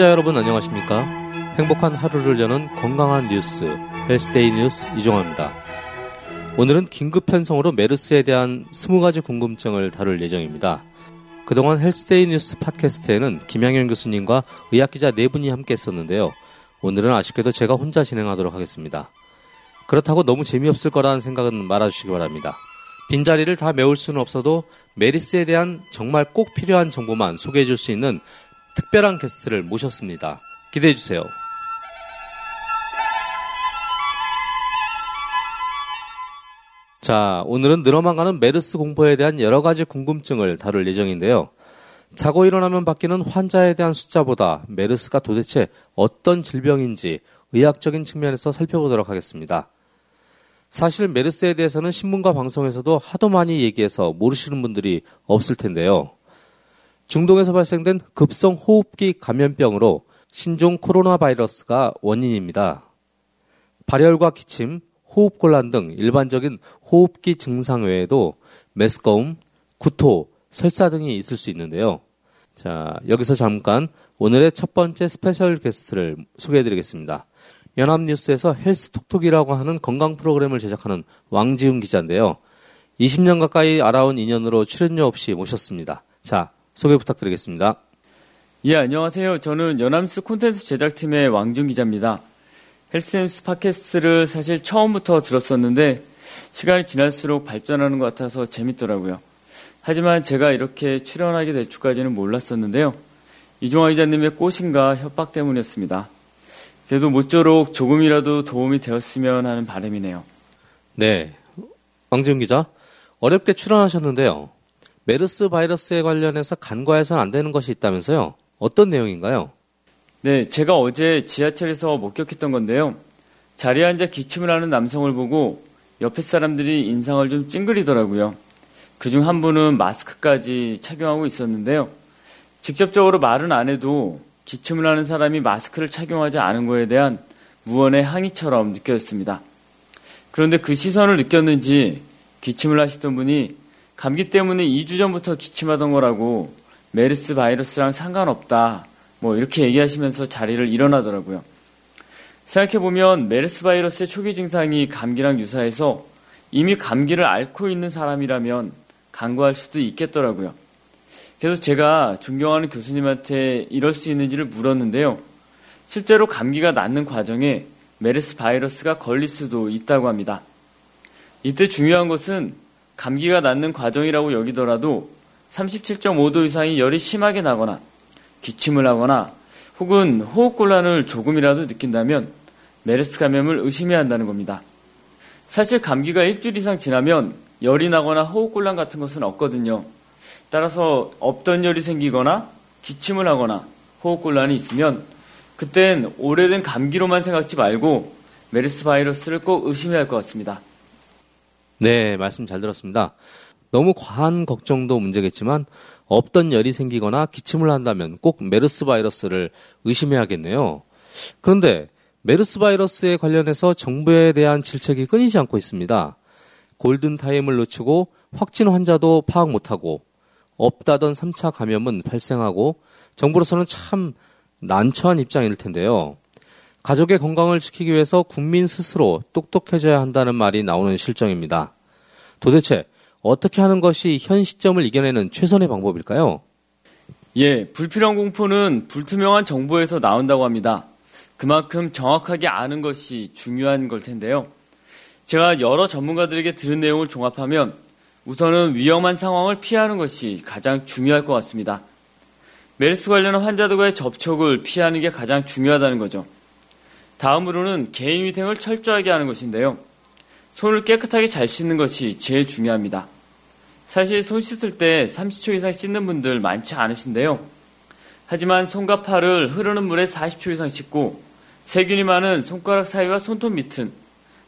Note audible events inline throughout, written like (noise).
청취자 여러분 안녕하십니까? 행복한 하루를 여는 건강한 뉴스 헬스데이 뉴스 이종화입니다. 오늘은 긴급 편성으로 메르스에 대한 20가지 궁금증을 다룰 예정입니다. 그동안 헬스데이 뉴스 팟캐스트에는 김양현 교수님과 의학기자 네 분이 함께 했었는데요. 오늘은 아쉽게도 제가 혼자 진행하도록 하겠습니다. 그렇다고 너무 재미없을 거라는 생각은 말아주시기 바랍니다. 빈자리를 다 메울 수는 없어도 메르스에 대한 정말 꼭 필요한 정보만 소개해 줄 수 있는 특별한 게스트를 모셨습니다. 기대해 주세요. 자, 오늘은 늘어만 가는 메르스 공포에 대한 여러 가지 궁금증을 다룰 예정인데요. 자고 일어나면 바뀌는 환자에 대한 숫자보다 메르스가 도대체 어떤 질병인지 의학적인 측면에서 살펴보도록 하겠습니다. 사실 메르스에 대해서는 신문과 방송에서도 하도 많이 얘기해서 모르시는 분들이 없을 텐데요. 중동에서 발생된 급성 호흡기 감염병으로 신종 코로나 바이러스가 원인입니다. 발열과 기침, 호흡곤란 등 일반적인 호흡기 증상 외에도 메스꺼움, 구토, 설사 등이 있을 수 있는데요. 자, 여기서 잠깐 오늘의 첫 번째 special guest를 소개해 드리겠습니다. 연합뉴스에서 헬스톡톡이라고 하는 건강 프로그램을 제작하는 왕지훈 기자인데요. 20년 가까이 알아온 인연으로 출연료 없이 모셨습니다. 자, 소개 부탁드리겠습니다. 예, 안녕하세요. 저는 연암스 콘텐츠 제작팀의 왕준 기자입니다. 헬스앤스 팟캐스트를 사실 처음부터 들었었는데 시간이 지날수록 발전하는 것 같아서 재밌더라고요. 하지만 제가 이렇게 출연하게 될 줄까지는 몰랐었는데요. 이종화 기자님의 꽃인가 협박 때문이었습니다. 그래도 모쪼록 조금이라도 도움이 되었으면 하는 바람이네요. 네. 왕지훈 기자, 어렵게 출연하셨는데요. 메르스 바이러스에 관련해서 간과해서는 안 되는 것이 있다면서요? 어떤 내용인가요? 네, 제가 어제 지하철에서 목격했던 건데요. 자리에 앉아 기침을 하는 남성을 보고 옆에 사람들이 인상을 좀 찡그리더라고요. 그중 한 분은 마스크까지 착용하고 있었는데요. 직접적으로 말은 안 해도 기침을 하는 사람이 마스크를 착용하지 않은 거에 대한 무언의 항의처럼 느껴졌습니다. 그런데 그 시선을 느꼈는지 기침을 하시던 분이 감기 때문에 2주 전부터 기침하던 거라고 메르스 바이러스랑 상관없다. 뭐 이렇게 얘기하시면서 자리를 일어나더라고요. 생각해보면 메르스 바이러스의 초기 증상이 감기랑 유사해서 이미 감기를 앓고 있는 사람이라면 간과할 수도 있겠더라고요. 그래서 제가 존경하는 교수님한테 이럴 수 있는지를 물었는데요. 실제로 감기가 낫는 과정에 메르스 바이러스가 걸릴 수도 있다고 합니다. 이때 중요한 것은 감기가 낫는 과정이라고 여기더라도 37.5도 이상이 열이 심하게 나거나 기침을 하거나 혹은 호흡곤란을 조금이라도 느낀다면 메르스 감염을 의심해야 한다는 겁니다. 사실 감기가 일주일 이상 지나면 열이 나거나 호흡곤란 같은 것은 없거든요. 따라서 없던 열이 생기거나 기침을 하거나 호흡곤란이 있으면 그땐 오래된 감기로만 생각지 말고 메르스 바이러스를 꼭 의심해야 할 것 같습니다. 네, 말씀 잘 들었습니다. 너무 과한 걱정도 문제겠지만 없던 열이 생기거나 기침을 한다면 꼭 메르스 바이러스를 의심해야겠네요. 그런데 메르스 바이러스에 관련해서 정부에 대한 질책이 끊이지 않고 있습니다. 골든 타임을 놓치고 확진 환자도 파악 못하고 없다던 3차 감염은 발생하고 정부로서는 참 난처한 입장일 텐데요. 가족의 건강을 지키기 위해서 국민 스스로 똑똑해져야 한다는 말이 나오는 실정입니다. 도대체 어떻게 하는 것이 현 시점을 이겨내는 최선의 방법일까요? 예, 불필요한 공포는 불투명한 정보에서 나온다고 합니다. 그만큼 정확하게 아는 것이 중요한 걸 텐데요. 제가 여러 전문가들에게 들은 내용을 종합하면 우선은 위험한 상황을 피하는 것이 가장 중요할 것 같습니다. 메르스 관련한 환자들과의 접촉을 피하는 게 가장 중요하다는 거죠. 다음으로는 개인 위생을 철저하게 하는 것인데요. 손을 깨끗하게 잘 씻는 것이 제일 중요합니다. 사실 손 씻을 때 30초 이상 씻는 분들 많지 않으신데요. 하지만 손과 팔을 흐르는 물에 40초 이상 씻고 세균이 많은 손가락 사이와 손톱 밑은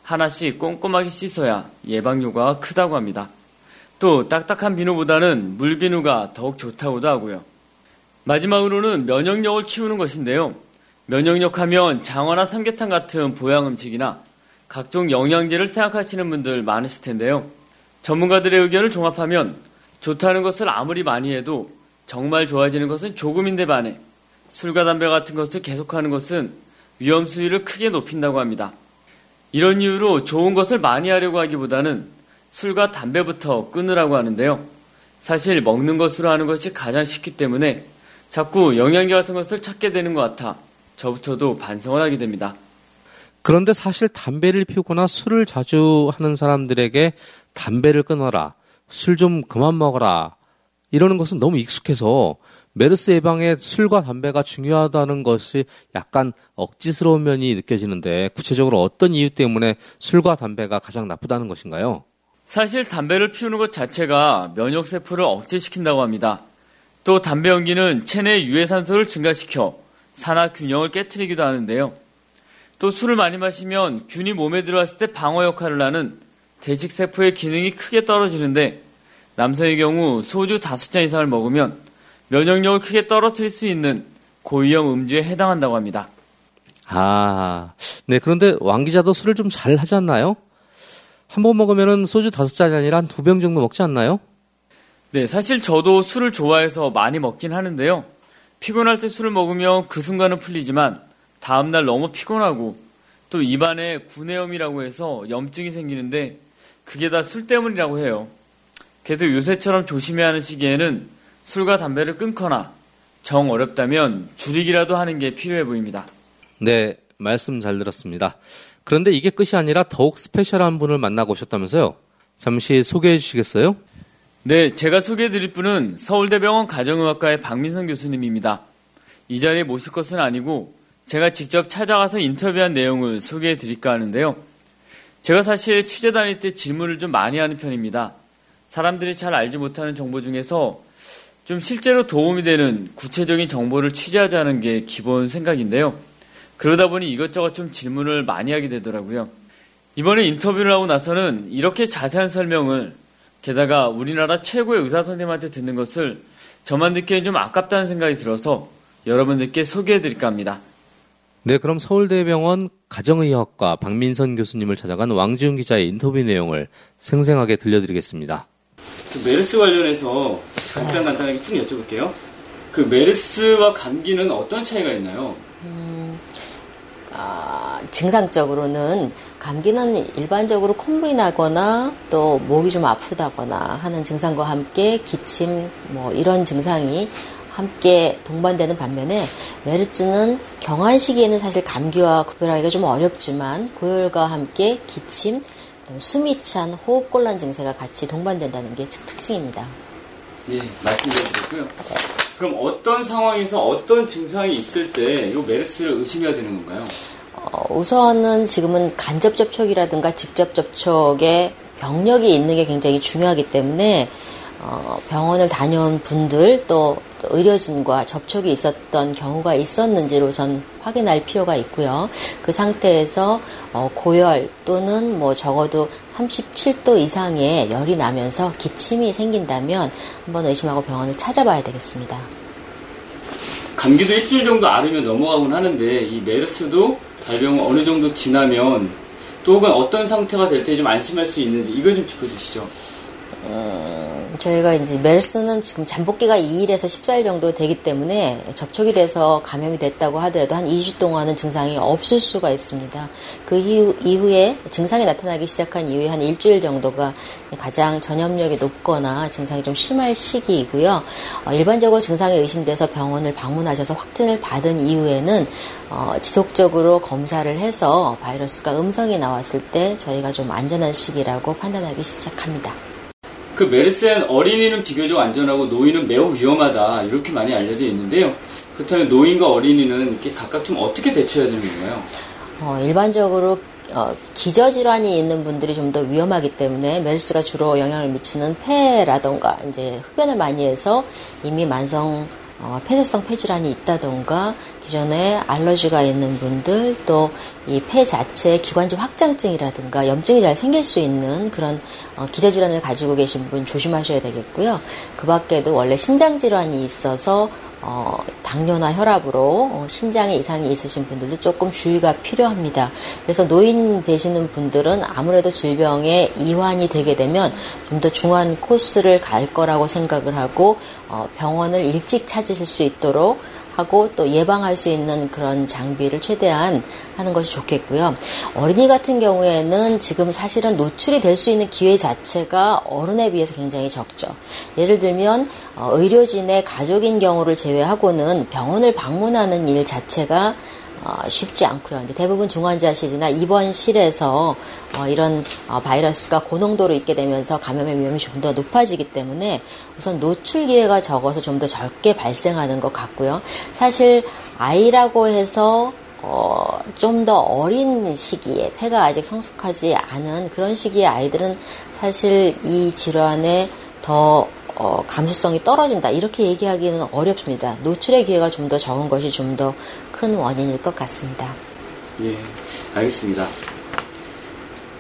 하나씩 꼼꼼하게 씻어야 예방 효과가 크다고 합니다. 또 딱딱한 비누보다는 물비누가 더욱 좋다고도 하고요. 마지막으로는 면역력을 키우는 것인데요. 면역력 하면 장어나 삼계탕 같은 보양 음식이나 각종 영양제를 생각하시는 분들 많으실 텐데요. 전문가들의 의견을 종합하면 좋다는 것을 아무리 많이 해도 정말 좋아지는 것은 조금인데 반해 술과 담배 같은 것을 계속하는 것은 위험 수위를 크게 높인다고 합니다. 이런 이유로 좋은 것을 많이 하려고 하기보다는 술과 담배부터 끊으라고 하는데요. 사실 먹는 것으로 하는 것이 가장 쉽기 때문에 자꾸 영양제 같은 것을 찾게 되는 것 같아 저부터도 반성을 하게 됩니다. 그런데 사실 담배를 피우거나 술을 자주 하는 사람들에게 담배를 끊어라, 술 좀 그만 먹어라, 이러는 것은 너무 익숙해서 메르스 예방에 술과 담배가 중요하다는 것이 약간 억지스러운 면이 느껴지는데 구체적으로 어떤 이유 때문에 술과 담배가 가장 나쁘다는 것인가요? 사실 담배를 피우는 것 자체가 면역세포를 억제시킨다고 합니다. 또 담배 연기는 체내 유해산소를 증가시켜 산화 균형을 깨뜨리기도 하는데요. 또 술을 많이 마시면 균이 몸에 들어왔을 때 방어 역할을 하는 대식세포의 기능이 크게 떨어지는데 남성의 경우 소주 5잔 이상을 먹으면 면역력을 크게 떨어뜨릴 수 있는 고위험 음주에 해당한다고 합니다. 아, 네. 그런데 왕 기자도 술을 좀 잘 하지 않나요? 한 번 먹으면 소주 다섯 잔이 아니라 한 두 병 정도 먹지 않나요? 네, 사실 저도 술을 좋아해서 많이 먹긴 하는데요. 피곤할 때 술을 먹으면 그 순간은 풀리지만 다음날 너무 피곤하고 또 입안에 구내염이라고 해서 염증이 생기는데 그게 다 술 때문이라고 해요. 그래도 요새처럼 조심해야 하는 시기에는 술과 담배를 끊거나 정 어렵다면 줄이기라도 하는 게 필요해 보입니다. 네, 말씀 잘 들었습니다. 그런데 이게 끝이 아니라 더욱 스페셜한 분을 만나고 오셨다면서요? 잠시 소개해 주시겠어요? 네, 제가 소개해 드릴 분은 서울대병원 가정의학과의 박민선 교수님입니다. 이 자리에 모실 것은 아니고 제가 직접 찾아가서 인터뷰한 내용을 소개해 드릴까 하는데요. 제가 사실 취재 다닐 때 질문을 좀 많이 하는 편입니다. 사람들이 잘 알지 못하는 정보 중에서 좀 실제로 도움이 되는 구체적인 정보를 취재하자는 게 기본 생각인데요. 그러다 보니 이것저것 좀 질문을 많이 하게 되더라고요. 이번에 인터뷰를 하고 나서는 이렇게 자세한 설명을 게다가 우리나라 최고의 의사 선생님한테 듣는 것을 저만 듣기엔 좀 아깝다는 생각이 들어서 여러분들께 소개해 드릴까 합니다. 네, 그럼 서울대병원 가정의학과 박민선 교수님을 찾아간 왕지훈 기자의 인터뷰 내용을 생생하게 들려드리겠습니다. 그 메르스 관련해서 간단 간단하게 쭉 여쭤볼게요. 그 메르스와 감기는 어떤 차이가 있나요? 음, 아, 증상적으로는 감기는 일반적으로 콧물이 나거나 또 목이 좀 아프다거나 하는 증상과 함께 기침 뭐 이런 증상이 함께 동반되는 반면에 메르츠는 경한 시기에는 사실 감기와 구별하기가 좀 어렵지만 고열과 함께 기침, 숨이 찬 호흡곤란 증세가 같이 동반된다는 게 특징입니다. 예, 말씀드렸고요. 그럼 어떤 상황에서 어떤 증상이 있을 때 이 메르스를 의심해야 되는 건가요? 어, 우선은 지금은 간접 접촉이라든가 직접 접촉에 병력이 있는 게 굉장히 중요하기 때문에 어, 병원을 다녀온 분들 또, 또 의료진과 접촉이 있었던 경우가 있었는지를 우선 확인할 필요가 있고요. 그 상태에서 어, 고열 또는 뭐 적어도 37도 이상의 열이 나면서 기침이 생긴다면 한번 의심하고 병원을 찾아봐야 되겠습니다. 감기도 일주일 정도 앓으면 넘어가곤 하는데 이 메르스도 발병 어느 정도 지나면 또 혹은 어떤 상태가 될 때 좀 안심할 수 있는지 이걸 좀 짚어주시죠. 음, 저희가 이제 메르스는 지금 잠복기가 2일에서 14일 정도 되기 때문에 접촉이 돼서 감염이 됐다고 하더라도 한 2주 동안은 증상이 없을 수가 있습니다. 그 이후, 이후에 증상이 나타나기 시작한 이후에 한 일주일 정도가 가장 전염력이 높거나 증상이 좀 심할 시기이고요. 어, 일반적으로 증상이 의심돼서 병원을 방문하셔서 확진을 받은 이후에는 어, 지속적으로 검사를 해서 바이러스가 음성이 나왔을 때 저희가 좀 안전한 시기라고 판단하기 시작합니다. 그 메르스엔 어린이는 비교적 안전하고 노인은 매우 위험하다 이렇게 많이 알려져 있는데요. 그렇다면 노인과 어린이는 각각 좀 어떻게 대처해야 되는 건가요? 어, 일반적으로 어, 기저질환이 있는 분들이 좀 더 위험하기 때문에 메르스가 주로 영향을 미치는 폐라던가 이제 흡연을 많이 해서 이미 만성 어, 폐쇄성 폐질환이 있다던가 기존에 알러지가 있는 분들 또 이 폐 자체 기관지 확장증이라든가 염증이 잘 생길 수 있는 그런 어, 기저질환을 가지고 계신 분 조심하셔야 되겠고요. 그 밖에도 원래 신장 질환이 있어서 어, 당뇨나 혈압으로 어, 신장에 이상이 있으신 분들도 조금 주의가 필요합니다. 그래서 노인 되시는 분들은 아무래도 질병에 이완이 되게 되면 좀 더 중한 코스를 갈 거라고 생각을 하고 어, 병원을 일찍 찾으실 수 있도록 하고 또 예방할 수 있는 그런 장비를 최대한 하는 것이 좋겠고요. 어린이 같은 경우에는 지금 사실은 노출이 될 수 있는 기회 자체가 어른에 비해서 굉장히 적죠. 예를 들면 어, 의료진의 가족인 경우를 제외하고는 병원을 방문하는 일 자체가 어, 쉽지 않고요. 이제 대부분 중환자실이나 입원실에서 어, 이런 어, 바이러스가 고농도로 있게 되면서 감염의 위험이 좀 더 높아지기 때문에 우선 노출 기회가 적어서 좀 더 적게 발생하는 것 같고요. 사실 아이라고 해서 어, 좀 더 어린 시기에 폐가 아직 성숙하지 않은 그런 시기의 아이들은 사실 이 질환에 더 어, 감수성이 떨어진다 이렇게 얘기하기는 어렵습니다. 노출의 기회가 좀 더 적은 것이 좀 더 큰 원인일 것 같습니다. 예, 알겠습니다.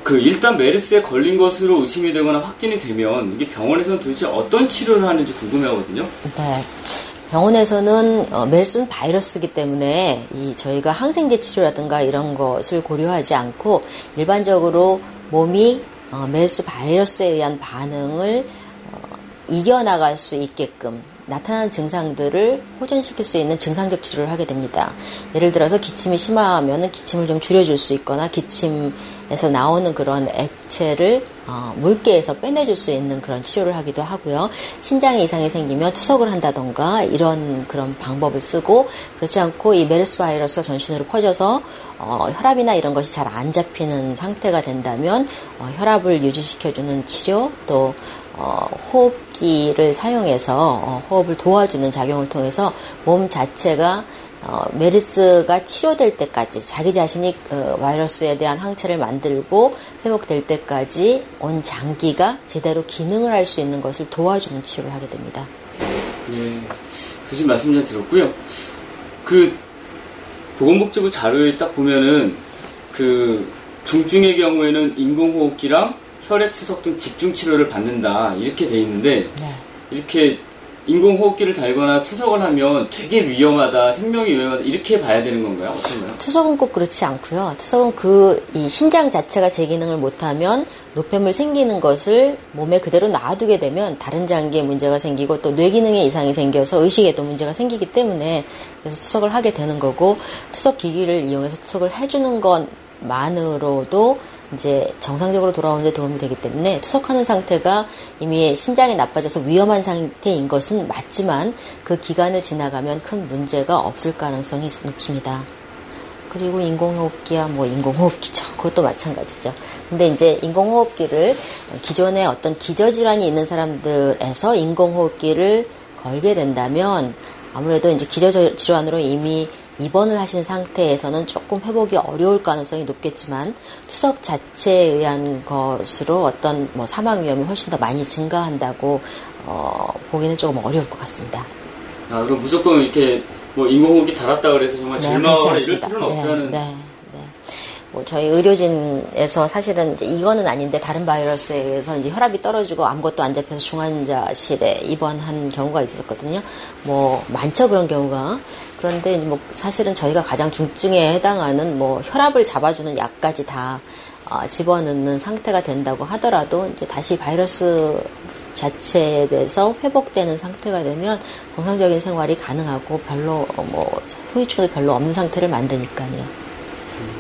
그 일단 메르스에 걸린 것으로 의심이 되거나 확진이 되면 이게 병원에서는 도대체 어떤 치료를 하는지 궁금해하거든요. 네. 병원에서는 어, 메르스는 바이러스이기 때문에 이 저희가 항생제 치료라든가 이런 것을 고려하지 않고 일반적으로 몸이 어, 메르스 바이러스에 의한 반응을 어, 이겨나갈 수 있게끔 나타나는 증상들을 호전시킬 수 있는 증상적 치료를 하게 됩니다. 예를 들어서 기침이 심하면 기침을 좀 줄여줄 수 있거나 기침에서 나오는 그런 액체를 어, 물개에서 빼내줄 수 있는 그런 치료를 하기도 하고요. 신장에 이상이 생기면 투석을 한다던가 이런 그런 방법을 쓰고 그렇지 않고 이 메르스 바이러스가 전신으로 퍼져서 어, 혈압이나 이런 것이 잘 안 잡히는 상태가 된다면 어, 혈압을 유지시켜주는 치료 또 어, 호흡기를 사용해서 어, 호흡을 도와주는 작용을 통해서 몸 자체가 어, 메르스가 치료될 때까지 자기 자신이 어, 바이러스에 대한 항체를 만들고 회복될 때까지 온 장기가 제대로 기능을 할 수 있는 것을 도와주는 치료를 하게 됩니다. 예, 교수님 말씀 잘 들었고요. 그 보건복지부 자료에 딱 보면은 그 중증의 경우에는 인공호흡기랑 혈액 투석 등 집중 치료를 받는다 이렇게 돼 있는데 네. 이렇게 인공호흡기를 달거나 투석을 하면 되게 위험하다, 생명이 위험하다 이렇게 봐야 되는 건가요? 어떤가요? 투석은 꼭 그렇지 않고요. 투석은 그 이 신장 자체가 제 기능을 못하면 노폐물 생기는 것을 몸에 그대로 놔두게 되면 다른 장기에 문제가 생기고 또 뇌 기능에 이상이 생겨서 의식에도 문제가 생기기 때문에 그래서 투석을 하게 되는 거고 투석 기기를 이용해서 투석을 해주는 것만으로도 이제 정상적으로 돌아오는 데 도움이 되기 때문에 투석하는 상태가 이미 신장이 나빠져서 위험한 상태인 것은 맞지만 그 기간을 지나가면 큰 문제가 없을 가능성이 높습니다. 그리고 인공호흡기야 뭐 인공호흡기죠. 그것도 마찬가지죠. 근데 이제 인공호흡기를 기존에 어떤 기저질환이 있는 사람들에서 인공호흡기를 걸게 된다면 아무래도 이제 기저질환으로 이미 입원을 하신 상태에서는 조금 회복이 어려울 가능성이 높겠지만 투석 자체에 의한 것으로 어떤 뭐 사망 위험이 훨씬 더 많이 증가한다고 어, 보기는 조금 어려울 것 같습니다. 아 그럼 무조건 이렇게 뭐 인공호흡기 달았다 그래서 정말 네, 절망하거나 이럴 필요는 네, 없다는. 네, 네. 뭐 저희 의료진에서 사실은 이거는 아닌데 다른 바이러스에 의해서 이제 혈압이 떨어지고 아무것도 안 잡혀서 중환자실에 입원한 경우가 있었거든요. 뭐 많죠 그런 경우가. 그런데 뭐 사실은 저희가 가장 중증에 해당하는 뭐 혈압을 잡아주는 약까지 다 어, 집어넣는 상태가 된다고 하더라도 이제 다시 바이러스 자체에 대해서 회복되는 상태가 되면 정상적인 생활이 가능하고 별로 어, 뭐 후유증도 별로 없는 상태를 만드니까요.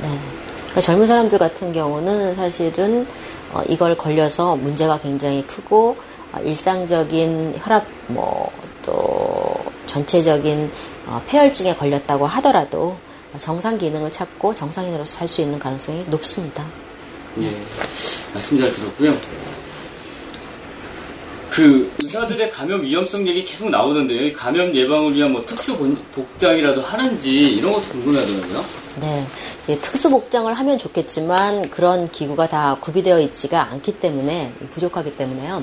네. 그러니까 젊은 사람들 같은 경우는 사실은 어, 이걸 걸려서 문제가 굉장히 크고 어, 일상적인 혈압 뭐 또 전체적인 어, 폐혈증에 걸렸다고 하더라도 정상 기능을 찾고 정상인으로서 살 수 있는 가능성이 높습니다. 예, 말씀 잘 들었고요. 그 의사들의 감염 위험성 얘기 계속 나오던데요. 감염 예방을 위한 뭐 특수 복장이라도 하는지 이런 것도 궁금하더라고요. 네, 예, 특수 복장을 하면 좋겠지만 그런 기구가 다 구비되어 있지가 않기 때문에 부족하기 때문에요.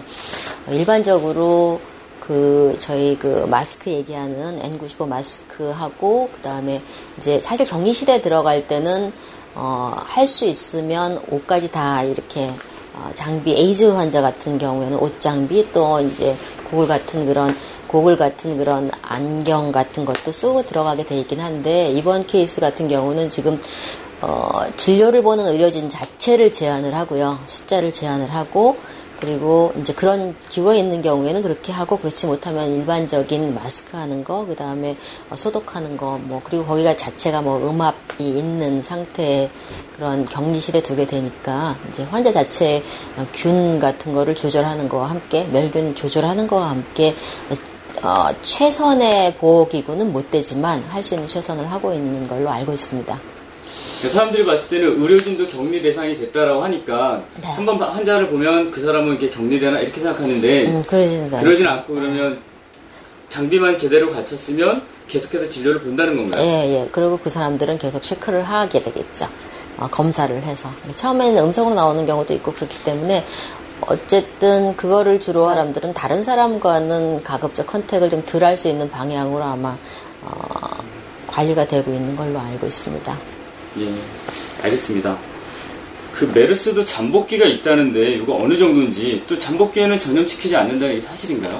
일반적으로 그 저희 그 마스크 얘기하는 N95 마스크하고 그 다음에 이제 사실 격리실에 들어갈 때는 어, 할 수 있으면 옷까지 다 이렇게 어, 장비 에이즈 환자 같은 경우에는 옷 장비 또 이제 고글 같은 그런 고글 같은 그런 안경 같은 것도 쓰고 들어가게 돼 있긴 한데 이번 케이스 같은 경우는 지금 어, 진료를 보는 의료진 자체를 제한을 하고요. 숫자를 제한을 하고 그리고 이제 그런 기구가 있는 경우에는 그렇게 하고 그렇지 못하면 일반적인 마스크 하는 거, 그 다음에 소독하는 거, 뭐 그리고 거기가 자체가 뭐 음압이 있는 상태의 그런 격리실에 두게 되니까 이제 환자 자체 균 같은 거를 조절하는 거와 함께 멸균 조절하는 거와 함께 어, 최선의 보호기구는 못 되지만 할 수 있는 최선을 하고 있는 걸로 알고 있습니다. 사람들이 봤을 때는 의료진도 격리 대상이 됐다라고 하니까 네. 한번 환자를 보면 그 사람은 이렇게 격리되나 이렇게 생각하는데 음, 그러진, 그러진 않고 그러면 장비만 제대로 갖췄으면 계속해서 진료를 본다는 건가요? 예, 예. 그리고 그 사람들은 계속 체크를 하게 되겠죠. 어, 검사를 해서. 처음에는 음성으로 나오는 경우도 있고 그렇기 때문에 어쨌든 그거를 주로 사람들은 다른 사람과는 가급적 컨택을 좀 덜 할 수 있는 방향으로 아마 어, 관리가 되고 있는 걸로 알고 있습니다. 예, 알겠습니다. 그 메르스도 잠복기가 있다는데 이거 어느 정도인지 또 잠복기에는 전염시키지 않는다는 게 사실인가요?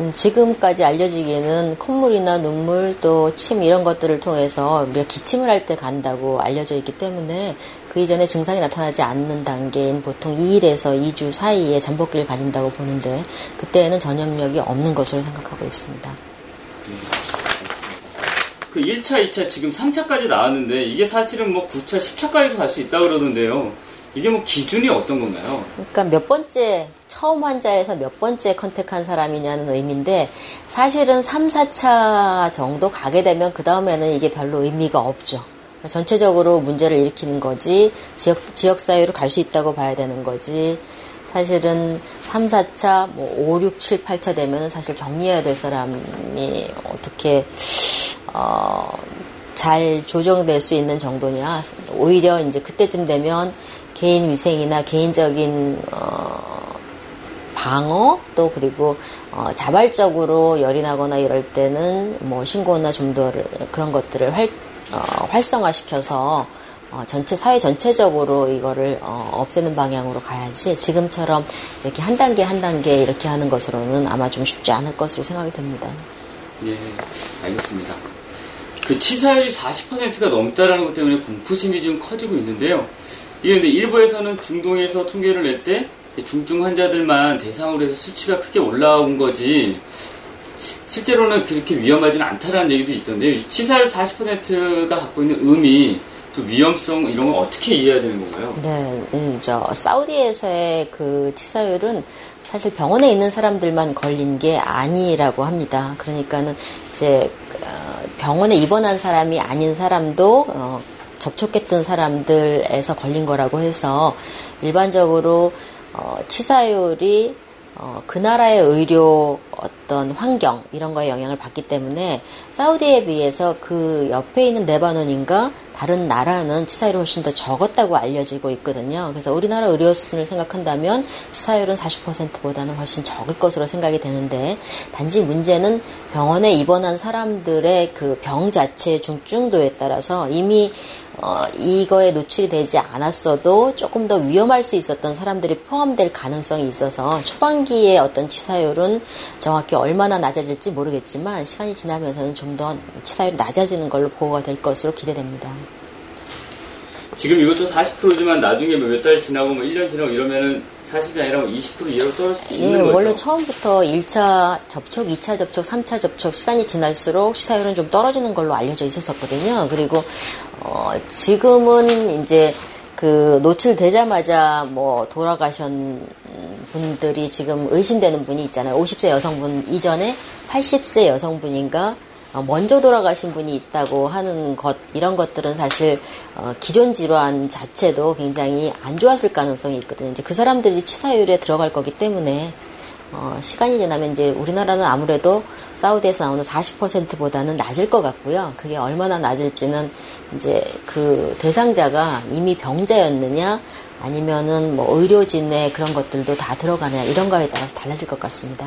음, 지금까지 알려지기에는 콧물이나 눈물 또 침 이런 것들을 통해서 우리가 기침을 할 때 간다고 알려져 있기 때문에 그 이전에 증상이 나타나지 않는 단계인 보통 2일에서 2주 사이에 잠복기를 가진다고 보는데 그때에는 전염력이 없는 것으로 생각하고 있습니다. 네, 그 1차, 2차 지금 3차까지 나왔는데 이게 사실은 뭐 9차, 10차까지도 갈 수 있다고 그러던데요. 이게 뭐 기준이 어떤 건가요? 그러니까 몇 번째 처음 환자에서 몇 번째 컨택한 사람이냐는 의미인데 사실은 3, 4차 정도 가게 되면 그 다음에는 이게 별로 의미가 없죠. 전체적으로 문제를 일으키는 거지 지역 지역 사회로 갈 수 있다고 봐야 되는 거지. 사실은 3, 4차, 뭐 5, 6, 7, 8차 되면은 사실 격리해야 될 사람이 어떻게 어, 잘 조정될 수 있는 정도냐. 오히려 이제 그때쯤 되면 개인 위생이나 개인적인 어, 방어 또 그리고 어, 자발적으로 열이 나거나 이럴 때는 뭐 신고나 좀 더 그런 것들을 활 어, 활성화시켜서 어, 전체 사회 전체적으로 이거를 어, 없애는 방향으로 가야지 지금처럼 이렇게 한 단계 한 단계 이렇게 하는 것으로는 아마 좀 쉽지 않을 것으로 생각이 됩니다. 네, 알겠습니다. 그 치사율이 40%가 넘다라는 것 때문에 공포심이 좀 커지고 있는데요. 이게 근데 일부에서는 중동에서 통계를 낼 때 중증 환자들만 대상으로 해서 수치가 크게 올라온 거지 실제로는 그렇게 위험하지는 않다라는 얘기도 있던데요. 치사율 40%가 갖고 있는 의미, 또 위험성 이런 걸 어떻게 이해해야 되는 건가요? 네, 음, 저 사우디에서의 그 치사율은 사실 병원에 있는 사람들만 걸린 게 아니라고 합니다. 그러니까는 이제 어, 병원에 입원한 사람이 아닌 사람도 어, 접촉했던 사람들에서 걸린 거라고 해서 일반적으로 어, 치사율이 어, 그 나라의 의료 어떤 환경 이런 거에 영향을 받기 때문에 사우디에 비해서 그 옆에 있는 레바논인가 다른 나라는 치사율이 훨씬 더 적었다고 알려지고 있거든요. 그래서 우리나라 의료 수준을 생각한다면 치사율은 40%보다는 훨씬 적을 것으로 생각이 되는데 단지 문제는 병원에 입원한 사람들의 그 병 자체의 중증도에 따라서 이미 어, 이거에 노출이 되지 않았어도 조금 더 위험할 수 있었던 사람들이 포함될 가능성이 있어서 초반기의 어떤 치사율은 정확히 얼마나 낮아질지 모르겠지만 시간이 지나면서는 좀 더 치사율이 낮아지는 걸로 보고가 될 것으로 기대됩니다. 지금 이것도 40%지만 나중에 뭐몇달 지나고 뭐 1년 지나고 이러면은 40이 아니라 20% 이하로 떨어질 수 있는 예, 거죠. 원래 처음부터 1차 접촉, 2차 접촉, 3차 접촉 시간이 지날수록 시사율은 좀 떨어지는 걸로 알려져 있었었거든요. 그리고 어, 지금은 이제 그 노출되자마자 뭐 돌아가신 분들이 지금 의심되는 분이 있잖아요. 50세 여성분 이전에 80세 여성분인가 어, 먼저 돌아가신 분이 있다고 하는 것 이런 것들은 사실 어, 기존 질환 자체도 굉장히 안 좋았을 가능성이 있거든요. 이제 그 사람들이 치사율에 들어갈 거기 때문에 어, 시간이 지나면 이제 우리나라는 아무래도 사우디에서 나오는 40%보다는 낮을 것 같고요. 그게 얼마나 낮을지는 이제 그 대상자가 이미 병자였느냐 아니면은 뭐 의료진의 그런 것들도 다 들어가느냐 이런 거에 따라서 달라질 것 같습니다.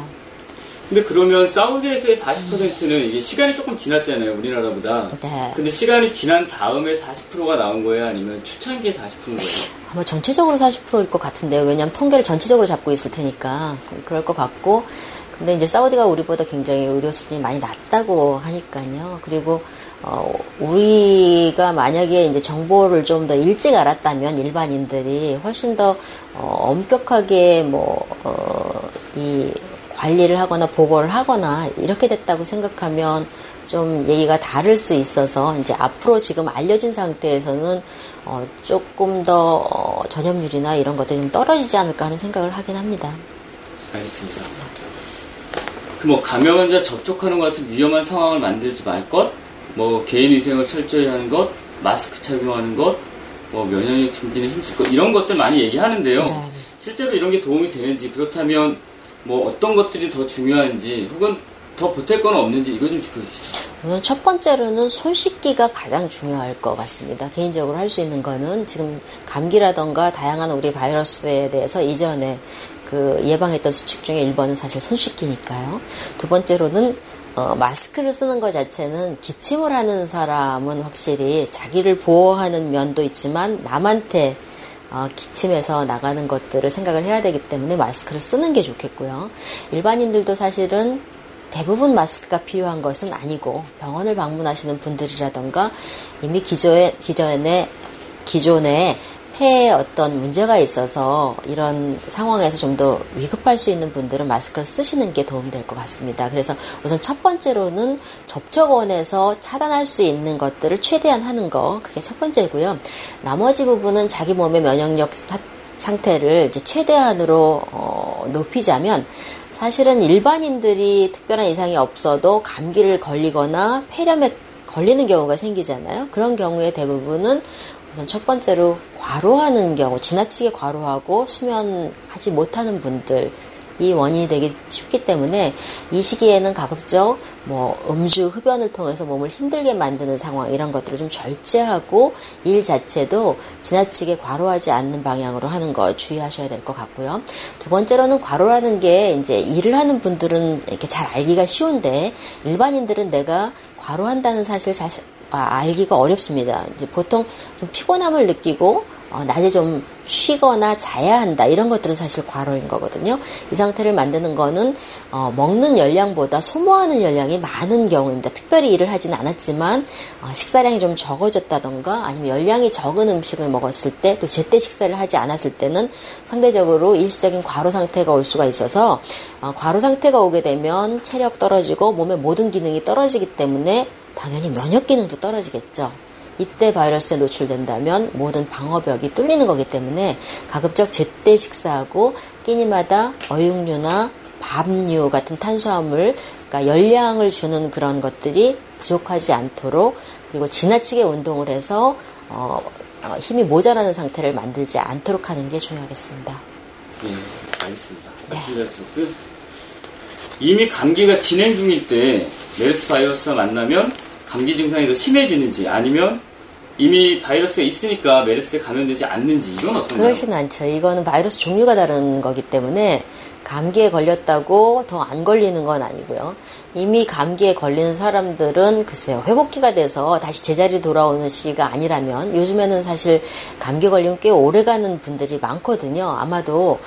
근데 그러면 사우디에서의 40%는 이게 시간이 조금 지났잖아요, 우리나라보다. 네. 근데 시간이 지난 다음에 40%가 나온 거예요? 아니면 초창기에 40%인 거예요? 아마 전체적으로 40%일 것 같은데요. 왜냐하면 통계를 전체적으로 잡고 있을 테니까. 그럴 것 같고. 근데 이제 사우디가 우리보다 굉장히 의료 수준이 많이 낮다고 하니까요. 그리고 어, 우리가 만약에 이제 정보를 좀 더 일찍 알았다면 일반인들이 훨씬 더 어, 엄격하게 뭐, 어, 이 관리를 하거나 보고를 하거나 이렇게 됐다고 생각하면 좀 얘기가 다를 수 있어서 이제 앞으로 지금 알려진 상태에서는 어, 조금 더 어, 전염률이나 이런 것들이 좀 떨어지지 않을까 하는 생각을 하긴 합니다. 알겠습니다. 그 뭐 감염 환자 접촉하는 것 같은 위험한 상황을 만들지 말 것, 뭐 개인 위생을 철저히 하는 것, 마스크 착용하는 것, 뭐 면역력 증진에 힘쓸 것 이런 것들 많이 얘기하는데요. 네. 실제로 이런 게 도움이 되는지 그렇다면 뭐 어떤 것들이 더 중요한지 혹은 더 보탤 건 없는지 이거 좀 짚어주시죠. 우선 첫 번째로는 손 씻기가 가장 중요할 것 같습니다. 개인적으로 할 수 있는 거는 지금 감기라던가 다양한 우리 바이러스에 대해서 이전에 그 예방했던 수칙 중에 1번은 사실 손 씻기니까요. 두 번째로는 어, 마스크를 쓰는 것 자체는 기침을 하는 사람은 확실히 자기를 보호하는 면도 있지만 남한테 어, 기침해서 나가는 것들을 생각을 해야 되기 때문에 마스크를 쓰는 게 좋겠고요. 일반인들도 사실은 대부분 마스크가 필요한 것은 아니고 병원을 방문하시는 분들이라던가 이미 기존에, 기존에, 기존에 폐에 어떤 문제가 있어서 이런 상황에서 좀 더 위급할 수 있는 분들은 마스크를 쓰시는 게 도움될 것 같습니다. 그래서 우선 첫 번째로는 접촉원에서 차단할 수 있는 것들을 최대한 하는 거, 그게 첫 번째고요. 나머지 부분은 자기 몸의 면역력 사, 상태를 이제 최대한으로 어, 높이자면 사실은 일반인들이 특별한 이상이 없어도 감기를 걸리거나 폐렴에 걸리는 경우가 생기잖아요. 그런 경우에 대부분은 우선 첫 번째로 과로하는 경우, 지나치게 과로하고 수면하지 못하는 분들, 이 원인이 되기 쉽기 때문에 이 시기에는 가급적 뭐 음주, 흡연을 통해서 몸을 힘들게 만드는 상황 이런 것들을 좀 절제하고 일 자체도 지나치게 과로하지 않는 방향으로 하는 거 주의하셔야 될 것 같고요. 두 번째로는 과로라는 게 이제 일을 하는 분들은 이렇게 잘 알기가 쉬운데 일반인들은 내가 과로한다는 사실 잘 아, 알기가 어렵습니다. 이제 보통 좀 피곤함을 느끼고 어, 낮에 좀 쉬거나 자야 한다 이런 것들은 사실 과로인 거거든요. 이 상태를 만드는 거는 어, 먹는 열량보다 소모하는 열량이 많은 경우입니다. 특별히 일을 하지는 않았지만 어, 식사량이 좀 적어졌다던가 아니면 열량이 적은 음식을 먹었을 때 또 제때 식사를 하지 않았을 때는 상대적으로 일시적인 과로 상태가 올 수가 있어서 어, 과로 상태가 오게 되면 체력 떨어지고 몸의 모든 기능이 떨어지기 때문에 당연히 면역 기능도 떨어지겠죠. 이때 바이러스에 노출된다면 모든 방어벽이 뚫리는 거기 때문에 가급적 제때 식사하고 끼니마다 어육류나 밥류 같은 탄수화물, 그러니까 열량을 주는 그런 것들이 부족하지 않도록 그리고 지나치게 운동을 해서 어, 어, 힘이 모자라는 상태를 만들지 않도록 하는 게 중요하겠습니다. 네, 알겠습니다. 말씀 잘 들었고요. 이미 감기가 진행 중일 때 메르스 바이러스와 만나면 감기 증상이 더 심해지는지 아니면 이미 바이러스가 있으니까 메르스에 감염되지 않는지 이건 어떤가요? 그렇진 않죠. 이거는 바이러스 종류가 다른 거기 때문에 감기에 걸렸다고 더 안 걸리는 건 아니고요. 이미 감기에 걸리는 사람들은 글쎄요 회복기가 돼서 다시 제자리 돌아오는 시기가 아니라면 요즘에는 사실 감기 걸리면 꽤 오래 가는 분들이 많거든요. 아마도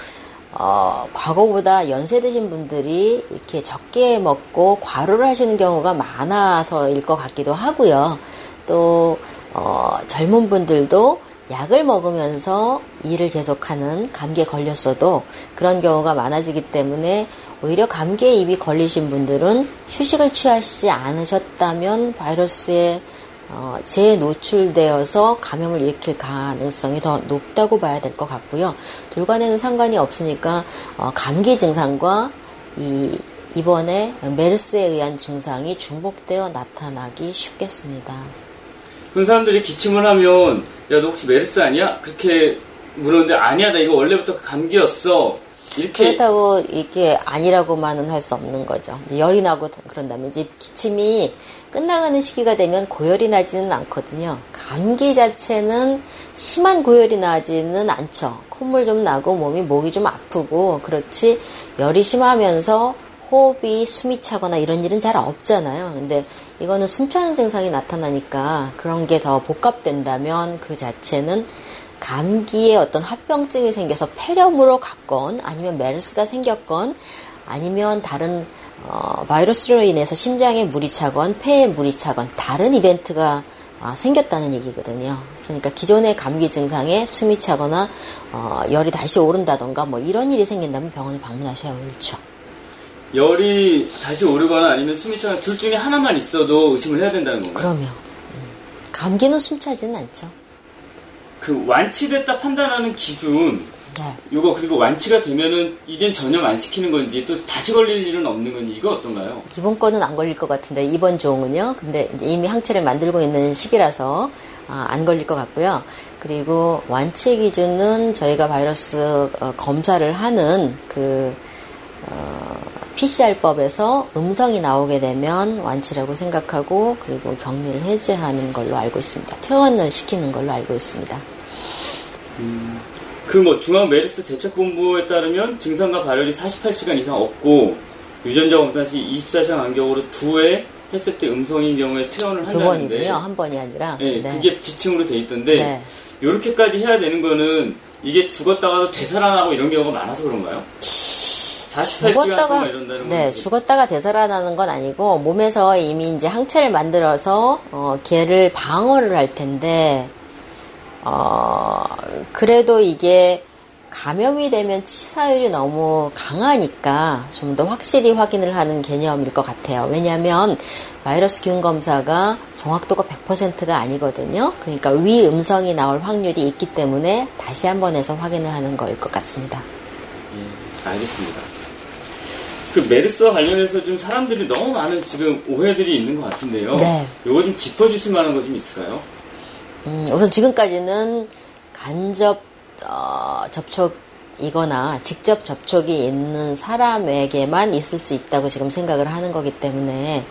어, 과거보다 연세 드신 분들이 이렇게 적게 먹고 과로를 하시는 경우가 많아서일 것 같기도 하고요. 또 어, 젊은 분들도 약을 먹으면서 일을 계속하는 감기에 걸렸어도 그런 경우가 많아지기 때문에 오히려 감기에 입이 걸리신 분들은 휴식을 취하시지 않으셨다면 바이러스에 어, 재노출되어서 감염을 일으킬 가능성이 더 높다고 봐야 될 것 같고요. 둘간에는 상관이 없으니까 어, 감기 증상과 이 이번에 메르스에 의한 증상이 중복되어 나타나기 쉽겠습니다. 그런 사람들이 기침을 하면 야 너 혹시 메르스 아니야? 그렇게 물었는데 아니야 나 이거 원래부터 감기였어. 그렇다고 이게 아니라고만은 할 수 없는 거죠. 열이 나고 그런다면 이제 기침이 끝나가는 시기가 되면 고열이 나지는 않거든요. 감기 자체는 심한 고열이 나지는 않죠. 콧물 좀 나고 몸이 목이 좀 아프고 그렇지 열이 심하면서 호흡이 숨이 차거나 이런 일은 잘 없잖아요. 근데 이거는 숨차는 증상이 나타나니까 그런 게 더 복합된다면 그 자체는 감기에 어떤 합병증이 생겨서 폐렴으로 갔건 아니면 메르스가 생겼건 아니면 다른 어, 바이러스로 인해서 심장에 물이 차건 폐에 물이 차건 다른 이벤트가 어, 생겼다는 얘기거든요. 그러니까 기존의 감기 증상에 숨이 차거나 어, 열이 다시 오른다던가 뭐 이런 일이 생긴다면 병원을 방문하셔야 옳죠. 열이 다시 오르거나 아니면 숨이 차거나 둘 중에 하나만 있어도 의심을 해야 된다는 건가요? 그럼요. 음. 감기는 숨 차지는 않죠. 그 완치됐다 판단하는 기준 네. 이거 그리고 완치가 되면은 이젠 전염 안 시키는 건지 또 다시 걸릴 일은 없는 건지 이거 어떤가요? 이번 거는 안 걸릴 것 같은데 이번 종은요. 근데 이미 항체를 만들고 있는 시기라서 아, 안 걸릴 것 같고요. 그리고 완치 기준은 저희가 바이러스 어, 검사를 하는 그 어, PCR법에서 음성이 나오게 되면 완치라고 생각하고 그리고 격리를 해제하는 걸로 알고 있습니다. 퇴원을 시키는 걸로 알고 있습니다. 그뭐 중앙 메르스 대책본부에 따르면 증상과 발열이 48시간 이상 없고 유전자 검사 시 24시간 간격으로 두 회 했을 때 음성인 경우에 퇴원을 두 한다는데 번이군요. 한 번이 아니라. 네, 네. 그게 지침으로 돼 있던데 네. 이렇게까지 해야 되는 거는 이게 죽었다가도 되살아나고 이런 경우가 많아서 그런가요? 48시간 동안 이런다는 건 네, 죽었다가 되살아나는 건 아니고 몸에서 이미 이제 항체를 만들어서 어, 걔를 방어를 할 텐데 어, 그래도 이게 감염이 되면 치사율이 너무 강하니까 좀 더 확실히 확인을 하는 개념일 것 같아요. 왜냐하면 바이러스 균 검사가 정확도가 100%가 아니거든요. 그러니까 위 음성이 나올 확률이 있기 때문에 다시 한 번 해서 확인을 하는 거일 것 같습니다. 예, 알겠습니다. 그 메르스와 관련해서 좀 사람들이 너무 많은 지금 오해들이 있는 것 같은데요. 네. 요거 좀 짚어주실 만한 거 좀 있을까요? 음, 우선 지금까지는 간접 어, 접촉이거나 직접 접촉이 있는 사람에게만 있을 수 있다고 지금 생각을 하는 거기 때문에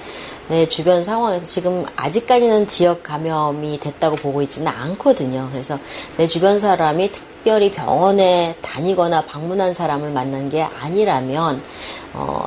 내 주변 상황에서 지금 아직까지는 지역 감염이 됐다고 보고 있지는 않거든요. 그래서 내 주변 사람이 특별히 병원에 다니거나 방문한 사람을 만난 게 아니라면 어,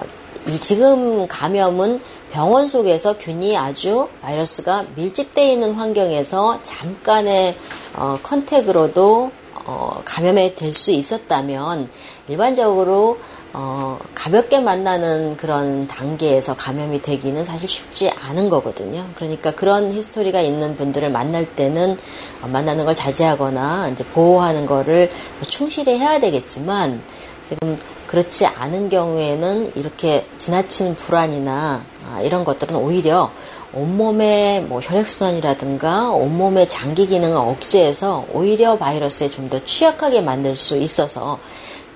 이 지금 감염은 병원 속에서 균이 아주 바이러스가 밀집되어 있는 환경에서 잠깐의 어, contact으로도 어, 감염이 될 수 있었다면 일반적으로 어, 가볍게 만나는 그런 단계에서 감염이 되기는 사실 쉽지 않은 거거든요. 그러니까 그런 history가 있는 분들을 만날 때는 어, 만나는 걸 자제하거나 이제 보호하는 거를 충실히 해야 되겠지만 지금 그렇지 않은 경우에는 이렇게 지나친 불안이나 아, 이런 것들은 오히려 온몸의 뭐 혈액순환이라든가 온몸의 장기 기능을 억제해서 오히려 바이러스에 좀 더 취약하게 만들 수 있어서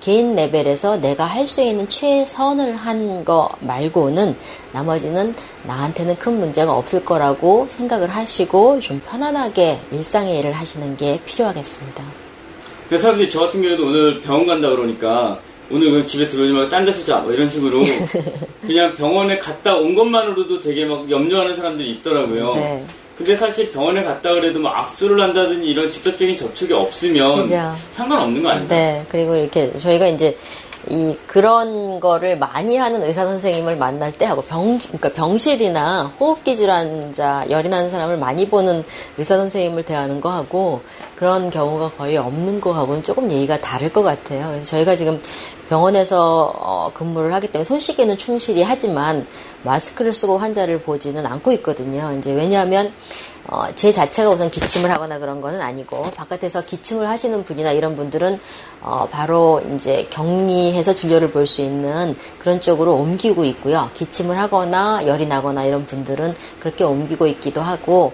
개인 레벨에서 내가 할 수 있는 최선을 한 거 말고는 나머지는 나한테는 큰 문제가 없을 거라고 생각을 하시고 좀 편안하게 일상의 일을 하시는 게 필요하겠습니다. 그 사람들이 저 같은 경우도 오늘 병원 간다 그러니까 오늘 그 집에 들어오지 말고 딴 데서 자, 뭐 이런 식으로 (laughs) 그냥 병원에 갔다 온 것만으로도 되게 막 염려하는 사람들이 있더라고요. 네. 근데 사실 병원에 갔다 그래도 뭐 악수를 한다든지 이런 직접적인 접촉이 없으면 그죠. 상관없는 거 아닌가요? 네, 그리고 이렇게 저희가 이제 이 그런 거를 많이 하는 의사 선생님을 만날 때 하고 병 그러니까 병실이나 호흡기 질환자 열이 나는 사람을 많이 보는 의사 선생님을 대하는 거 하고 그런 경우가 거의 없는 거 하고는 조금 얘기가 다를 것 같아요. 그래서 저희가 지금 병원에서 어, 근무를 하기 때문에 손쉽게는 충실히 하지만 마스크를 쓰고 환자를 보지는 않고 있거든요. 이제 왜냐하면 어, 제 자체가 우선 기침을 하거나 그런 거는 아니고 바깥에서 기침을 하시는 분이나 이런 분들은 어, 바로 이제 격리해서 진료를 볼 수 있는 그런 쪽으로 옮기고 있고요. 기침을 하거나 열이 나거나 이런 분들은 그렇게 옮기고 있기도 하고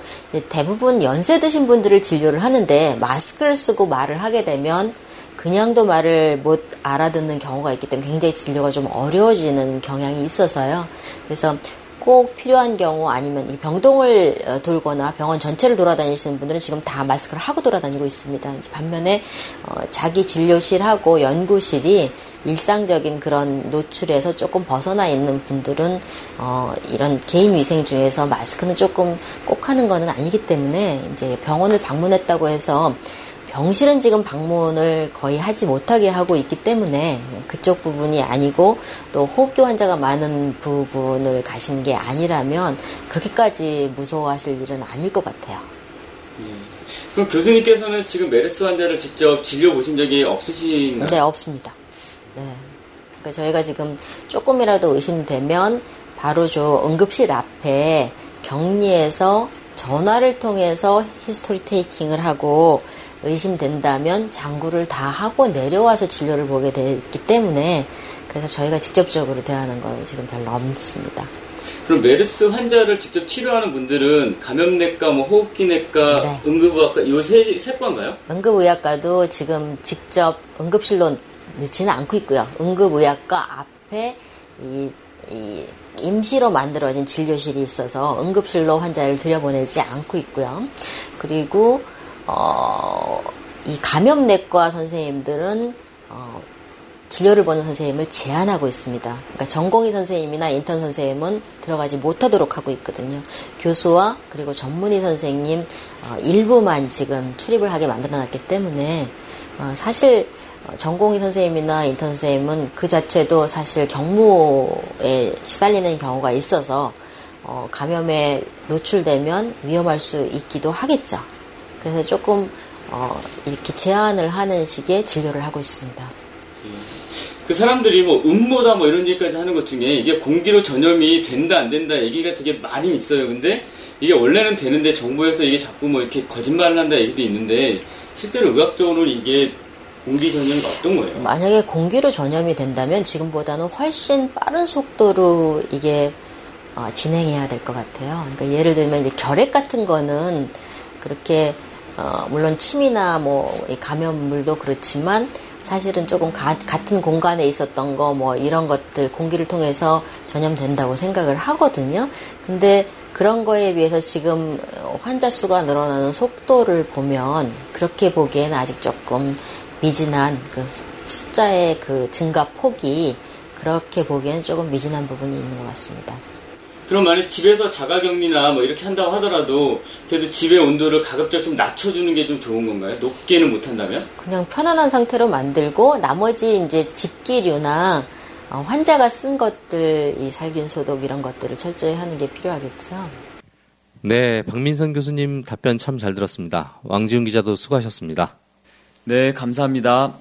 대부분 연세 드신 분들을 진료를 하는데 마스크를 쓰고 말을 하게 되면 그냥도 말을 못 알아듣는 경우가 있기 때문에 굉장히 진료가 좀 어려워지는 경향이 있어서요. 그래서 꼭 필요한 경우 아니면 이 병동을 어, 돌거나 병원 전체를 돌아다니시는 분들은 지금 다 마스크를 하고 돌아다니고 있습니다. 반면에 어, 자기 진료실하고 연구실이 일상적인 그런 노출에서 조금 벗어나 있는 분들은 어, 이런 개인 위생 중에서 마스크는 조금 꼭 하는 거는 아니기 때문에 이제 병원을 방문했다고 해서 병실은 지금 방문을 거의 하지 못하게 하고 있기 때문에 그쪽 부분이 아니고 또 호흡기 환자가 많은 부분을 가신 게 아니라면 그렇게까지 무서워하실 일은 아닐 것 같아요. 그럼 교수님께서는 지금 메르스 환자를 직접 진료 보신 적이 없으신가요? 네, 없습니다. 네. 그러니까 저희가 지금 조금이라도 의심되면 바로 저 응급실 앞에 격리해서 전화를 통해서 history taking을 하고 의심된다면 장구를 다 하고 내려와서 진료를 보게 됐기 때문에 그래서 저희가 직접적으로 대하는 건 지금 별로 없습니다. 그럼 메르스 환자를 직접 치료하는 분들은 감염내과, 뭐 호흡기내과, 네. 응급의학과 요 세 과인가요? 응급의학과도 지금 직접 응급실로 넣지는 않고 있고요. 응급의학과 앞에 이, 이 임시로 만들어진 진료실이 있어서 응급실로 환자를 들여보내지 않고 있고요. 그리고 어, 이 감염내과 선생님들은 어, 진료를 보는 선생님을 제한하고 있습니다. 그러니까 전공의 선생님이나 인턴 선생님은 들어가지 못하도록 하고 있거든요. 교수와 그리고 전문의 선생님 어, 일부만 지금 출입을 하게 만들어놨기 때문에 어, 사실 어, 전공의 선생님이나 인턴 선생님은 그 자체도 사실 경무에 시달리는 경우가 있어서 어, 감염에 노출되면 위험할 수 있기도 하겠죠. 그래서 조금 어, 이렇게 제한을 하는 식의 진료를 하고 있습니다. 그 사람들이 뭐 음모다 뭐 이런 얘기까지 하는 것 중에 이게 공기로 전염이 된다 안 된다 얘기가 되게 많이 있어요. 근데 이게 원래는 되는데 정부에서 이게 자꾸 뭐 이렇게 거짓말을 한다 얘기도 있는데 실제로 의학적으로는 이게 공기 전염이 어떤 거예요? 만약에 공기로 전염이 된다면 지금보다는 훨씬 빠른 속도로 이게 어, 진행해야 될 것 같아요. 그러니까 예를 들면 이제 결핵 같은 거는 그렇게 어, 물론 침이나 뭐 감염물도 그렇지만 사실은 조금 가, 같은 공간에 있었던 거 뭐 이런 것들 공기를 통해서 전염된다고 생각을 하거든요. 근데 그런 거에 비해서 지금 환자 수가 늘어나는 속도를 보면 그렇게 보기에는 아직 조금 미진한 그 숫자의 그 증가 폭이 그렇게 보기에는 조금 미진한 부분이 있는 것 같습니다. 그럼 만약 집에서 자가격리나 뭐 이렇게 한다고 하더라도 그래도 집의 온도를 가급적 좀 낮춰주는 게 좀 좋은 건가요? 높게는 못한다면? 그냥 편안한 상태로 만들고 나머지 이제 집기류나 어, 환자가 쓴 것들, 이 살균 소독 이런 것들을 철저히 하는 게 필요하겠죠. 네, 박민선 교수님 답변 참 잘 들었습니다. 왕지훈 기자도 수고하셨습니다. 네, 감사합니다.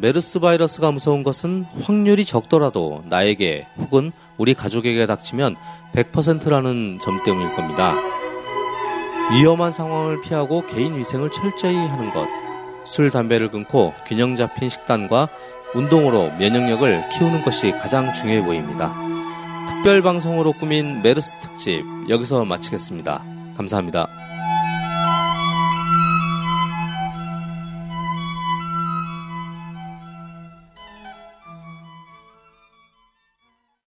메르스 바이러스가 무서운 것은 확률이 적더라도 나에게 혹은 우리 가족에게 닥치면 100%라는 점 때문일 겁니다. 위험한 상황을 피하고 개인 위생을 철저히 하는 것, 술, 담배를 끊고 균형 잡힌 식단과 운동으로 면역력을 키우는 것이 가장 중요해 보입니다. 특별 방송으로 꾸민 메르스 특집 여기서 마치겠습니다. 감사합니다.